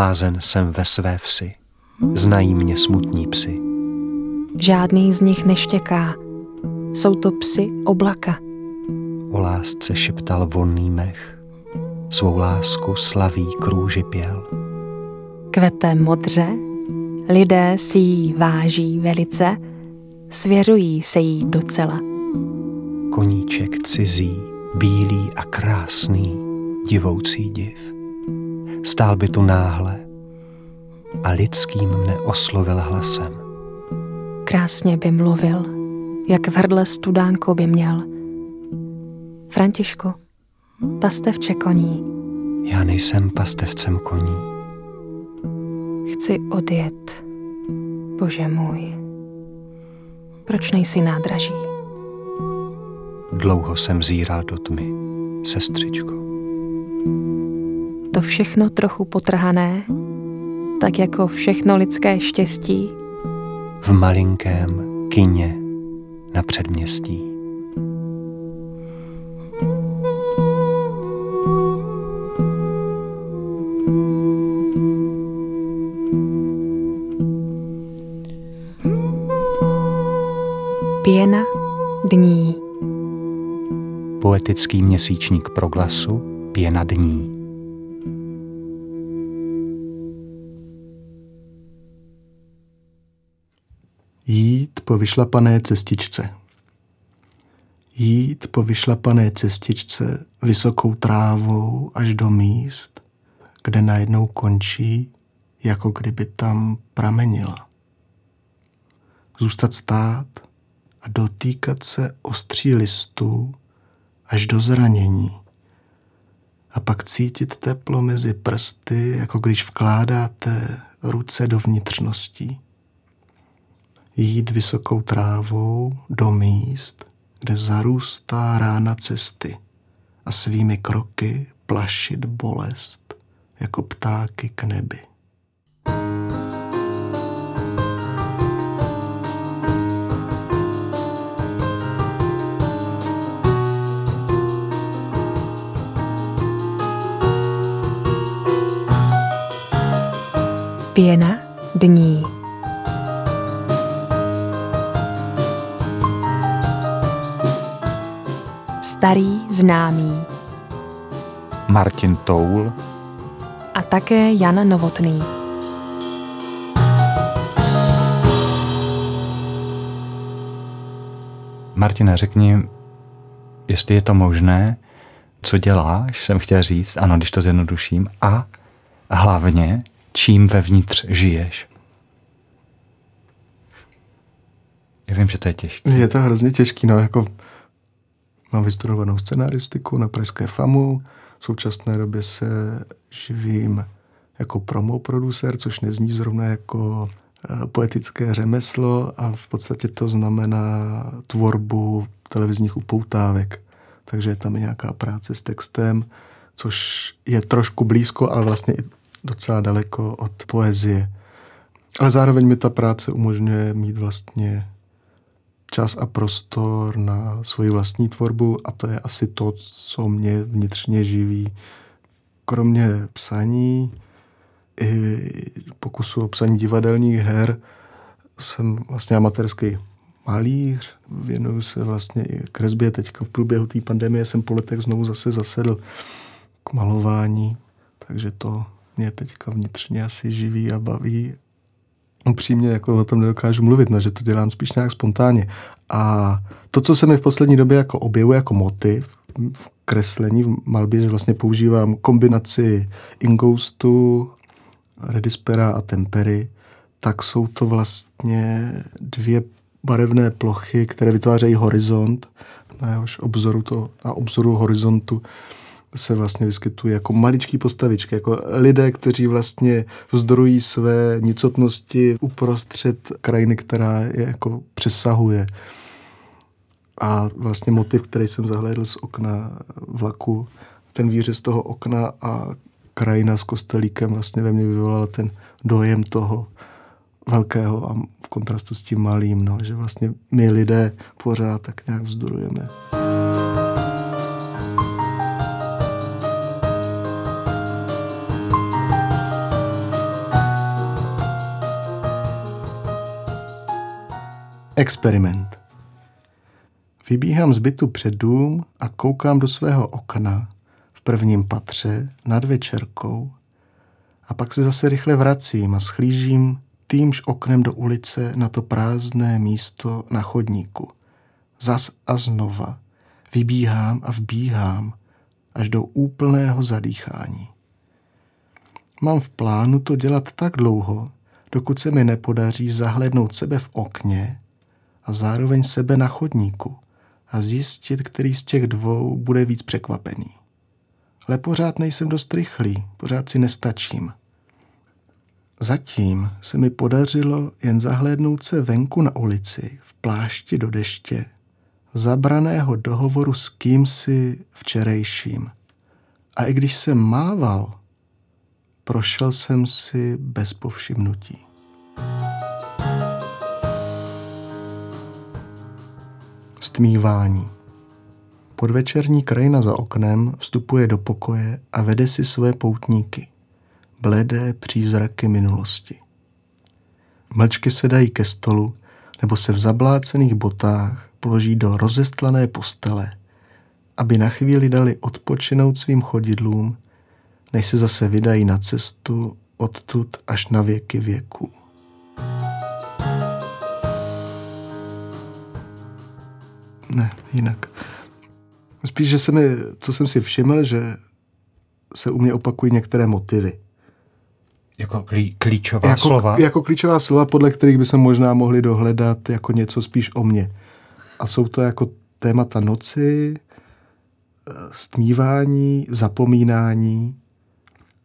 Blázen jsem ve své vsi, znají mě smutní psy. Žádný z nich neštěká, jsou to psy oblaka. O lásce šeptal vonný mech, svou lásku slaví krůži pěl. Kvete modře, lidé si jí váží velice, svěřují se jí docela. Koníček cizí, bílý a krásný, divoucí div. Stál by tu náhle a lidským mne oslovil hlasem. Krásně by mluvil, jak v hrdle studánko by měl. Františku, pastevče koní. Já nejsem pastevcem koní. Chci odjet, bože můj. Proč nejsi nádraží? Dlouho jsem zíral do tmy, sestřičko. To všechno trochu potrhané, tak jako všechno lidské štěstí. V malinkém kině na předměstí. Pěna dní. Poetický měsíčník proglasu Pěna dní. Po vyšlapané cestičce. Jít po vyšlapané cestičce vysokou trávou až do míst, kde najednou končí, jako kdyby tam pramenila. Zůstat stát a dotýkat se ostří listů až do zranění. A pak cítit teplo mezi prsty, jako když vkládáte ruce do vnitřností jít vysokou trávou do míst, kde zarůstá rána cesty a svými kroky plašit bolest jako ptáky k nebi. Pěna dní. Starý známý. Martin Toul a také Jan Novotný. Martina, řekni, jestli je to možné, co děláš, jsem chtěl říct, ano, když to zjednoduším, a hlavně, čím vevnitř žiješ. Já vím, že to je těžké. Je to hrozně těžký, no, jako Mám vystudovanou scenaristiku na Pražské FAMu. V současné době se živím jako promo producer, což nezní zrovna jako eh, poetické řemeslo a v podstatě to znamená tvorbu televizních upoutávek. Takže je tam nějaká práce s textem, což je trošku blízko, ale vlastně i docela daleko od poezie. Ale zároveň mi ta práce umožňuje mít vlastně čas a prostor na svoji vlastní tvorbu a to je asi to, co mě vnitřně živí. Kromě psaní i pokusu o psaní divadelních her jsem vlastně amatérský malíř, věnuju se vlastně i kresbě. Teďka v průběhu té pandemie jsem po letech znovu zase zasedl k malování, takže to mě teďka vnitřně asi živí a baví upřímně jako o tom nedokážu mluvit, no, že to dělám spíš nějak spontánně. A to, co se mi v poslední době jako objevuje jako motiv v kreslení, v malbě, že vlastně používám kombinaci ingoustu, redispera a tempery, tak jsou to vlastně dvě barevné plochy, které vytvářejí horizont, na jehož obzoru, to, na obzoru horizontu se vlastně vyskytují jako maličký postavičky, jako lidé, kteří vlastně vzdorují své nicotnosti uprostřed krajiny, která je jako přesahuje. A vlastně motiv, který jsem zahlédl z okna vlaku, ten výřez toho okna a krajina s kostelíkem vlastně ve mně vyvolala ten dojem toho velkého a v kontrastu s tím malým, no, že vlastně my lidé pořád tak nějak vzdorujeme. Experiment. Vybíhám z bytu před dům a koukám do svého okna v prvním patře nad večerkou a pak se zase rychle vracím a schlížím týmž oknem do ulice na to prázdné místo na chodníku. Zas a znova vybíhám a vbíhám až do úplného zadýchání. Mám v plánu to dělat tak dlouho, dokud se mi nepodaří zahlednout sebe v okně a zároveň sebe na chodníku a zjistit, který z těch dvou bude víc překvapený. Ale pořád nejsem dost rychlý, pořád si nestačím. Zatím se mi podařilo jen zahlédnout se venku na ulici v plášti do deště, zabraného dohovoru s kýmsi včerejším. A i když jsem mával, prošel jsem si bez povšimnutí. Stmívání. Podvečerní krajina za oknem vstupuje do pokoje a vede si své poutníky – bledé přízraky minulosti. Mlčky se dají ke stolu nebo se v zablácených botách položí do rozestlané postele, aby na chvíli dali odpočinout svým chodidlům, než se zase vydají na cestu odtud až na věky věků. Ne, jinak. Spíš, že se mi, co jsem si všiml, že se u mě opakují některé motivy. Jako klí, klíčová jako, slova? Jako klíčová slova, podle kterých by se možná mohli dohledat jako něco spíš o mně. A jsou to jako témata noci, eh, stmívání, zapomínání,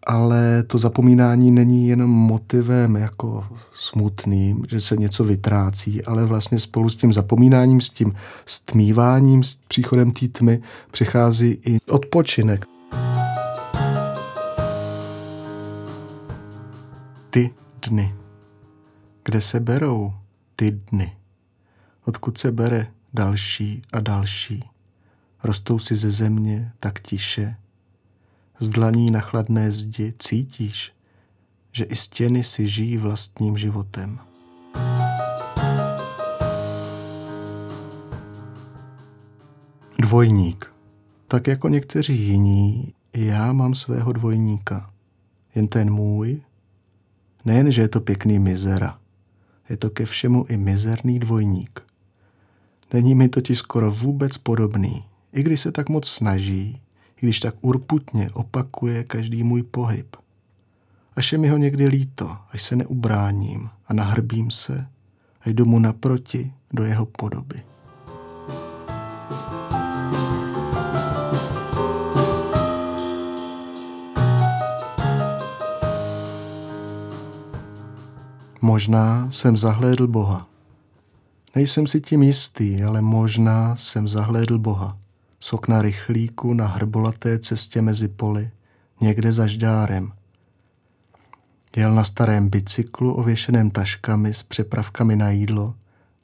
ale to zapomínání není jenom motivem jako smutným, že se něco vytrácí, ale vlastně spolu s tím zapomínáním, s tím stmíváním, s příchodem té tmy přichází i odpočinek. ty dny. Kde se berou ty dny? Odkud se bere další a další? Rostou si ze země tak tiše. Z dlaní na chladné zdi cítíš, že i stěny si žijí vlastním životem. Dvojník. Tak jako někteří jiní, já mám svého dvojníka. Jen ten můj Nejen, že je to pěkný mizera, je to ke všemu i mizerný dvojník. Není mi totiž skoro vůbec podobný, i když se tak moc snaží, když tak urputně opakuje každý můj pohyb. Až je mi ho někdy líto, až se neubráním a nahrbím se a jdu mu naproti do jeho podoby. Možná jsem zahlédl Boha. Nejsem si tím jistý, ale možná jsem zahlédl Boha. Z okna rychlíku na hrbolaté cestě mezi poli, někde za žďárem. Jel na starém bicyklu ověšeném taškami s přepravkami na jídlo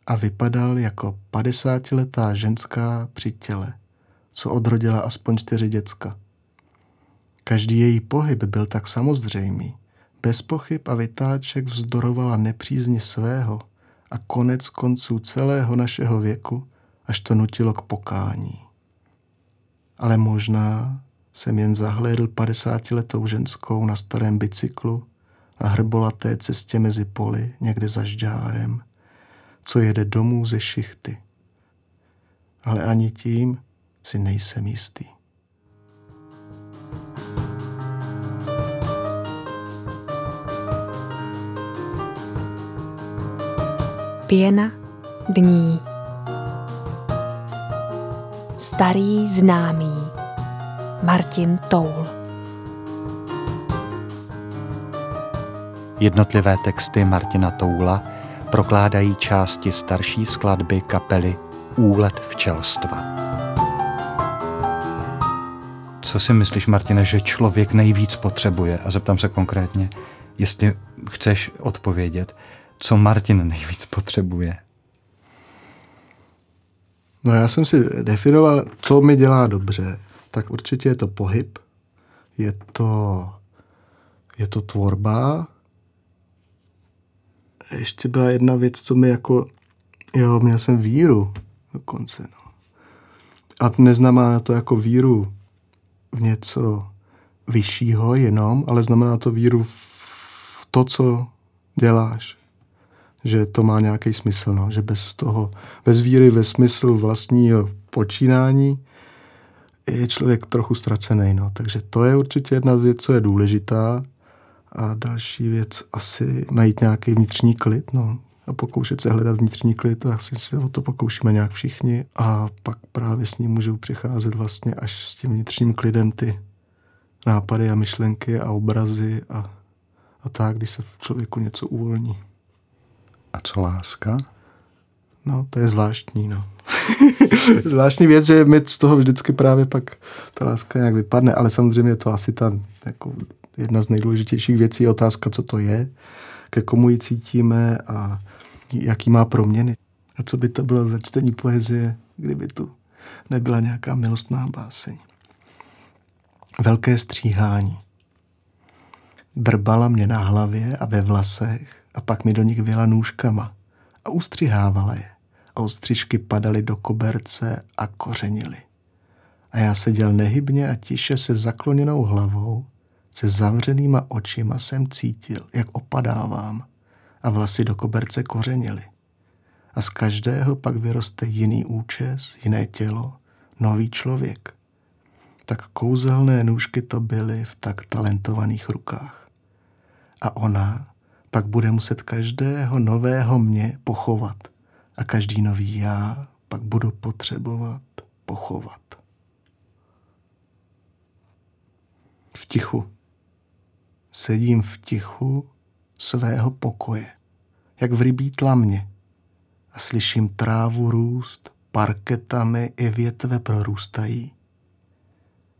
a vypadal jako padesátiletá ženská při těle, co odrodila aspoň čtyři děcka. Každý její pohyb byl tak samozřejmý, bez pochyb a vytáček vzdorovala nepřízni svého a konec konců celého našeho věku, až to nutilo k pokání. Ale možná jsem jen zahlédl padesátiletou ženskou na starém bicyklu na hrbolaté cestě mezi poli někde za žďárem, co jede domů ze šichty. Ale ani tím si nejsem jistý. Pěna dní. Starý známý Martin Toul. Jednotlivé texty Martina Toula prokládají části starší skladby kapely Úlet včelstva. Co si myslíš, Martine, že člověk nejvíc potřebuje? A zeptám se konkrétně, jestli chceš odpovědět, co Martin nejvíc potřebuje? No já jsem si definoval, co mi dělá dobře. Tak určitě je to pohyb, je to, je to tvorba. Ještě byla jedna věc, co mi jako Jo, měl jsem víru dokonce. No. A neznamená to jako víru v něco vyššího jenom, ale znamená to víru v to, co děláš. Že to má nějaký smysl, no. že bez toho, bez víry ve smysl vlastního počínání je člověk trochu ztracený. No. Takže to je určitě jedna věc, co je důležitá. A další věc asi najít nějaký vnitřní klid. No a pokoušet se hledat vnitřní klid a asi se o to pokoušíme nějak všichni a pak právě s ním můžou přicházet vlastně až s tím vnitřním klidem ty nápady a myšlenky a obrazy a, a tak, když se v člověku něco uvolní. A co láska? No, to je zvláštní, no. zvláštní věc, že mi z toho vždycky právě pak ta láska nějak vypadne, ale samozřejmě je to asi ta jako jedna z nejdůležitějších věcí otázka, co to je, ke komu ji cítíme a jaký má proměny. A co by to bylo za čtení poezie, kdyby tu nebyla nějaká milostná báseň. Velké stříhání. Drbala mě na hlavě a ve vlasech a pak mi do nich věla nůžkama a ustřihávala je a ostřižky padaly do koberce a kořenily. A já seděl nehybně a tiše se zakloněnou hlavou, se zavřenýma očima jsem cítil, jak opadávám a vlasy do koberce kořenily. A z každého pak vyroste jiný účes, jiné tělo, nový člověk. Tak kouzelné nůžky to byly v tak talentovaných rukách. A ona pak bude muset každého nového mě pochovat. A každý nový já pak budu potřebovat pochovat. V tichu. Sedím v tichu svého pokoje, jak v rybí tlamě a slyším trávu růst, parketami i větve prorůstají.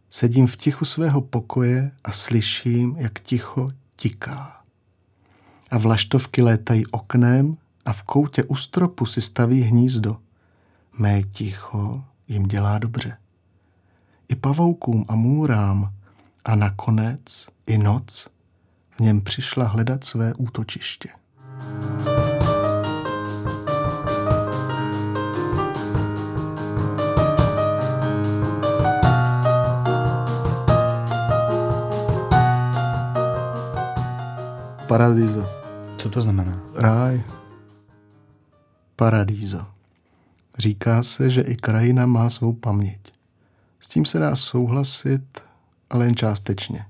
Sedím v tichu svého pokoje a slyším, jak ticho tiká. A vlaštovky létají oknem a v koutě u stropu si staví hnízdo. Mé ticho jim dělá dobře. I pavoukům a můrám a nakonec i noc v něm přišla hledat své útočiště. Paradiso. Co to znamená? Ráj. Paradízo. Říká se, že i krajina má svou paměť. S tím se dá souhlasit, ale jen částečně.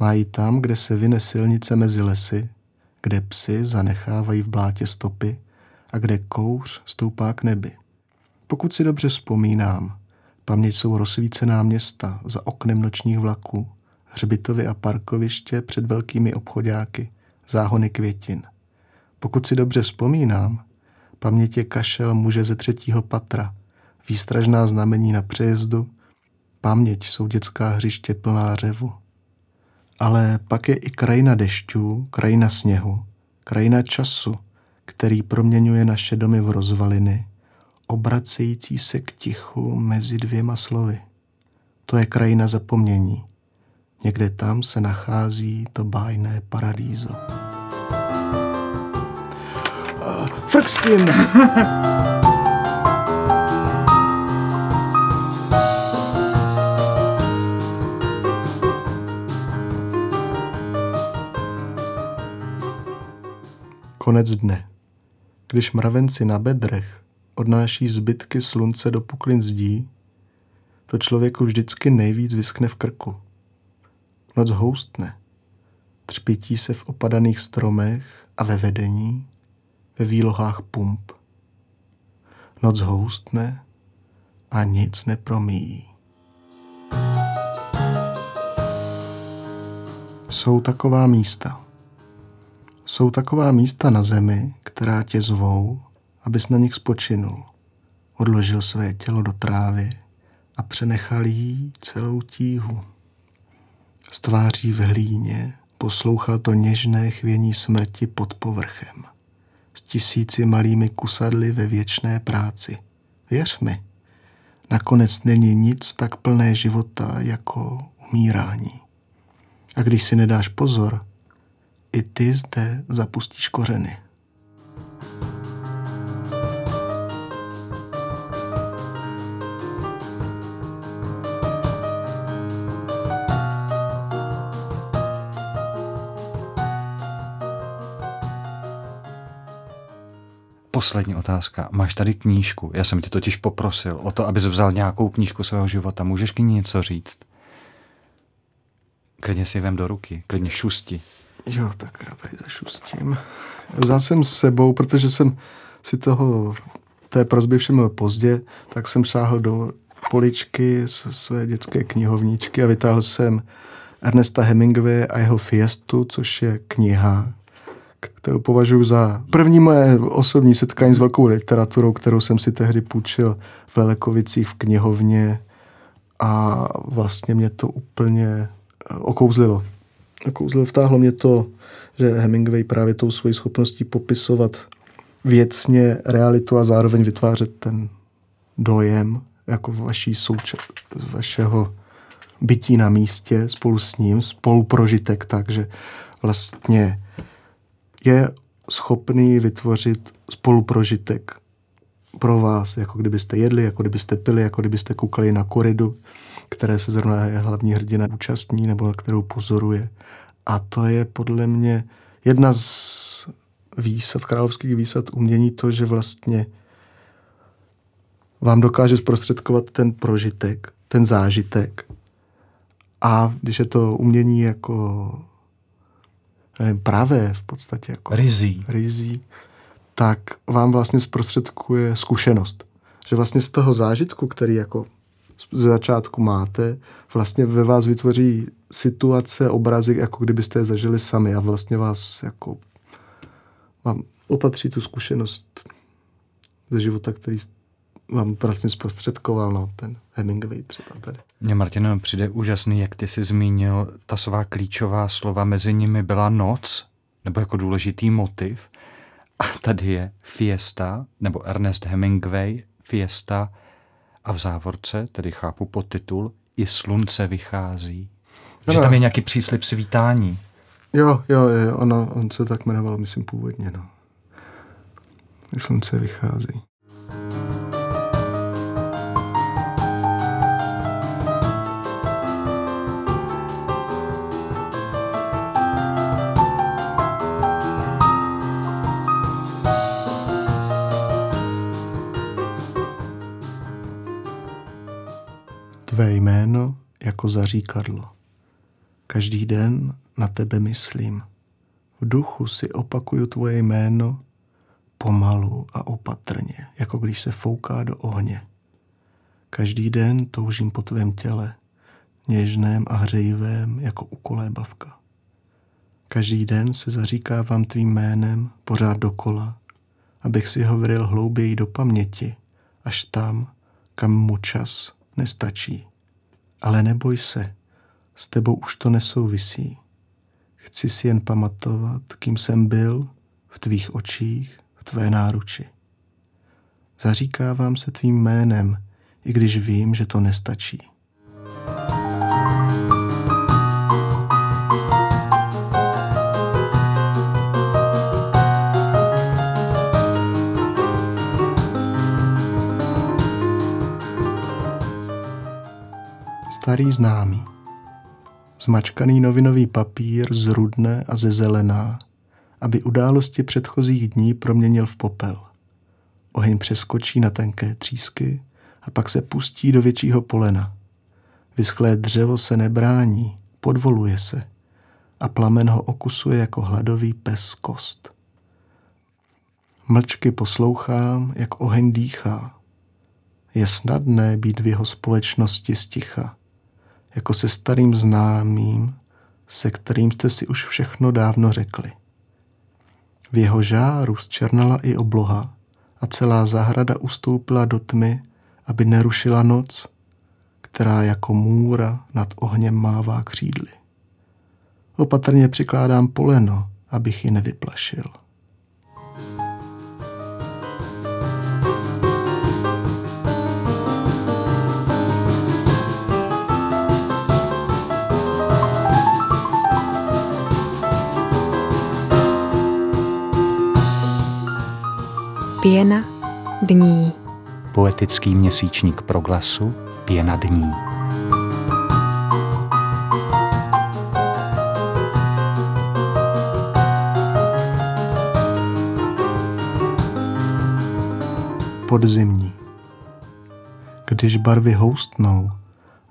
Má ji tam, kde se vyne silnice mezi lesy, kde psy zanechávají v blátě stopy a kde kouř stoupá k nebi. Pokud si dobře vzpomínám, paměť jsou rozsvícená města za oknem nočních vlaků, hřbitovy a parkoviště před velkými obchodáky, záhony květin. Pokud si dobře vzpomínám, paměť je kašel muže ze třetího patra, výstražná znamení na přejezdu, paměť jsou dětská hřiště plná řevu. Ale pak je i krajina dešťů, krajina sněhu, krajina času, který proměňuje naše domy v rozvaliny, obracející se k tichu mezi dvěma slovy. To je krajina zapomnění. Někde tam se nachází to bájné paradízo. Frk s tím! Konec dne. Když mravenci na bedrech odnáší zbytky slunce do puklin zdí, to člověku vždycky nejvíc vyskne v krku. Noc houstne. Třpití se v opadaných stromech a ve vedení, ve výlohách pump. Noc houstne a nic nepromíjí. Jsou taková místa. Jsou taková místa na zemi, která tě zvou, abys na nich spočinul. Odložil své tělo do trávy a přenechal jí celou tíhu. S tváří v hlíně poslouchal to něžné chvění smrti pod povrchem. Tisíci malými kusadly ve věčné práci. Věř mi, nakonec není nic tak plné života jako umírání. A když si nedáš pozor, i ty zde zapustíš kořeny. Poslední otázka. Máš tady knížku. Já jsem tě totiž poprosil o to, abys vzal nějakou knížku svého života. Můžeš k ní něco říct? Klidně si vem do ruky, klidně šusti. Jo, tak já tady zašustím. Vzal jsem s sebou, protože jsem si toho, té prozby všiml pozdě, tak jsem šáhl do poličky své dětské knihovníčky a vytáhl jsem Ernesta Hemingway a jeho Fiestu, což je kniha, kterou považuji za první moje osobní setkání s velkou literaturou, kterou jsem si tehdy půjčil v Velekovicích v knihovně a vlastně mě to úplně okouzlilo. Okouzlilo, vtáhlo mě to, že Hemingway právě tou svojí schopností popisovat věcně realitu a zároveň vytvářet ten dojem jako vaší souča- vašeho bytí na místě spolu s ním, spoluprožitek, takže vlastně je schopný vytvořit spoluprožitek pro vás, jako kdybyste jedli, jako kdybyste pili, jako kdybyste koukali na koridu, které se zrovna je hlavní hrdina účastní nebo kterou pozoruje. A to je podle mě jedna z výsad, královských výsad umění to, že vlastně vám dokáže zprostředkovat ten prožitek, ten zážitek. A když je to umění jako nevím, pravé v podstatě jako rizí. rizí, tak vám vlastně zprostředkuje zkušenost. Že vlastně z toho zážitku, který jako z začátku máte, vlastně ve vás vytvoří situace, obrazy, jako kdybyste je zažili sami a vlastně vás jako vám opatří tu zkušenost ze života, který vám vlastně zprostředkoval, no, ten Hemingway třeba tady. Mně, Martin, přijde úžasný, jak ty jsi zmínil ta svá klíčová slova, mezi nimi byla noc, nebo jako důležitý motiv. A tady je Fiesta, nebo Ernest Hemingway, Fiesta a v závorce, tedy chápu podtitul, i slunce vychází. No, že tam je nějaký příslip svítání. Jo, jo, jo, ono, on se tak jmenoval, myslím, původně, no. I slunce vychází. Tvé jméno jako zaříkadlo. Každý den na tebe myslím. V duchu si opakuju tvoje jméno pomalu a opatrně, jako když se fouká do ohně. Každý den toužím po tvém těle, něžném a hřejivém jako ukolébavka. Každý den se zaříkávám tvým jménem pořád dokola, abych si ho vril hlouběji do paměti, až tam, kam mu čas nestačí. Ale neboj se, s tebou už to nesouvisí. Chci si jen pamatovat, kým jsem byl v tvých očích, v tvé náruči. Zaříkávám se tvým jménem, i když vím, že to nestačí. Starý známý. Zmačkaný novinový papír z rudné a ze zelená, aby události předchozích dní proměnil v popel. Oheň přeskočí na tenké třísky a pak se pustí do většího polena. Vyschlé dřevo se nebrání, podvoluje se a plamen ho okusuje jako hladový pes kost. Mlčky poslouchám, jak oheň dýchá. Je snadné být v jeho společnosti sticha jako se starým známým, se kterým jste si už všechno dávno řekli. V jeho žáru zčernala i obloha a celá zahrada ustoupila do tmy, aby nerušila noc, která jako můra nad ohněm mává křídly. Opatrně přikládám poleno, abych ji nevyplašil. Pěna dní. Poetický měsíčník proglasu Pěna dní. podzimní. Když barvy houstnou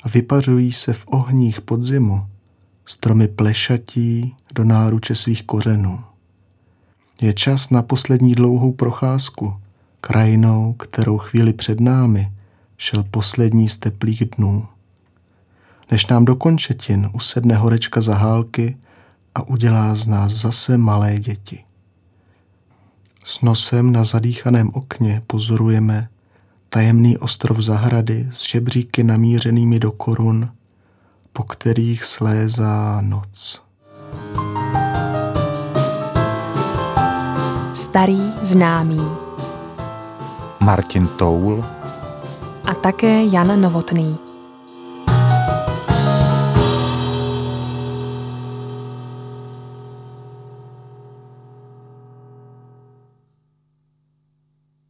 a vypařují se v ohních podzimu, stromy plešatí do náruče svých kořenů. Je čas na poslední dlouhou procházku, krajinou, kterou chvíli před námi šel poslední z teplých dnů. Než nám do končetin usedne horečka zahálky a udělá z nás zase malé děti. S nosem na zadýchaném okně pozorujeme tajemný ostrov zahrady s žebříky namířenými do korun, po kterých slézá noc. Starý známý. Martin Toul A také Jan Novotný.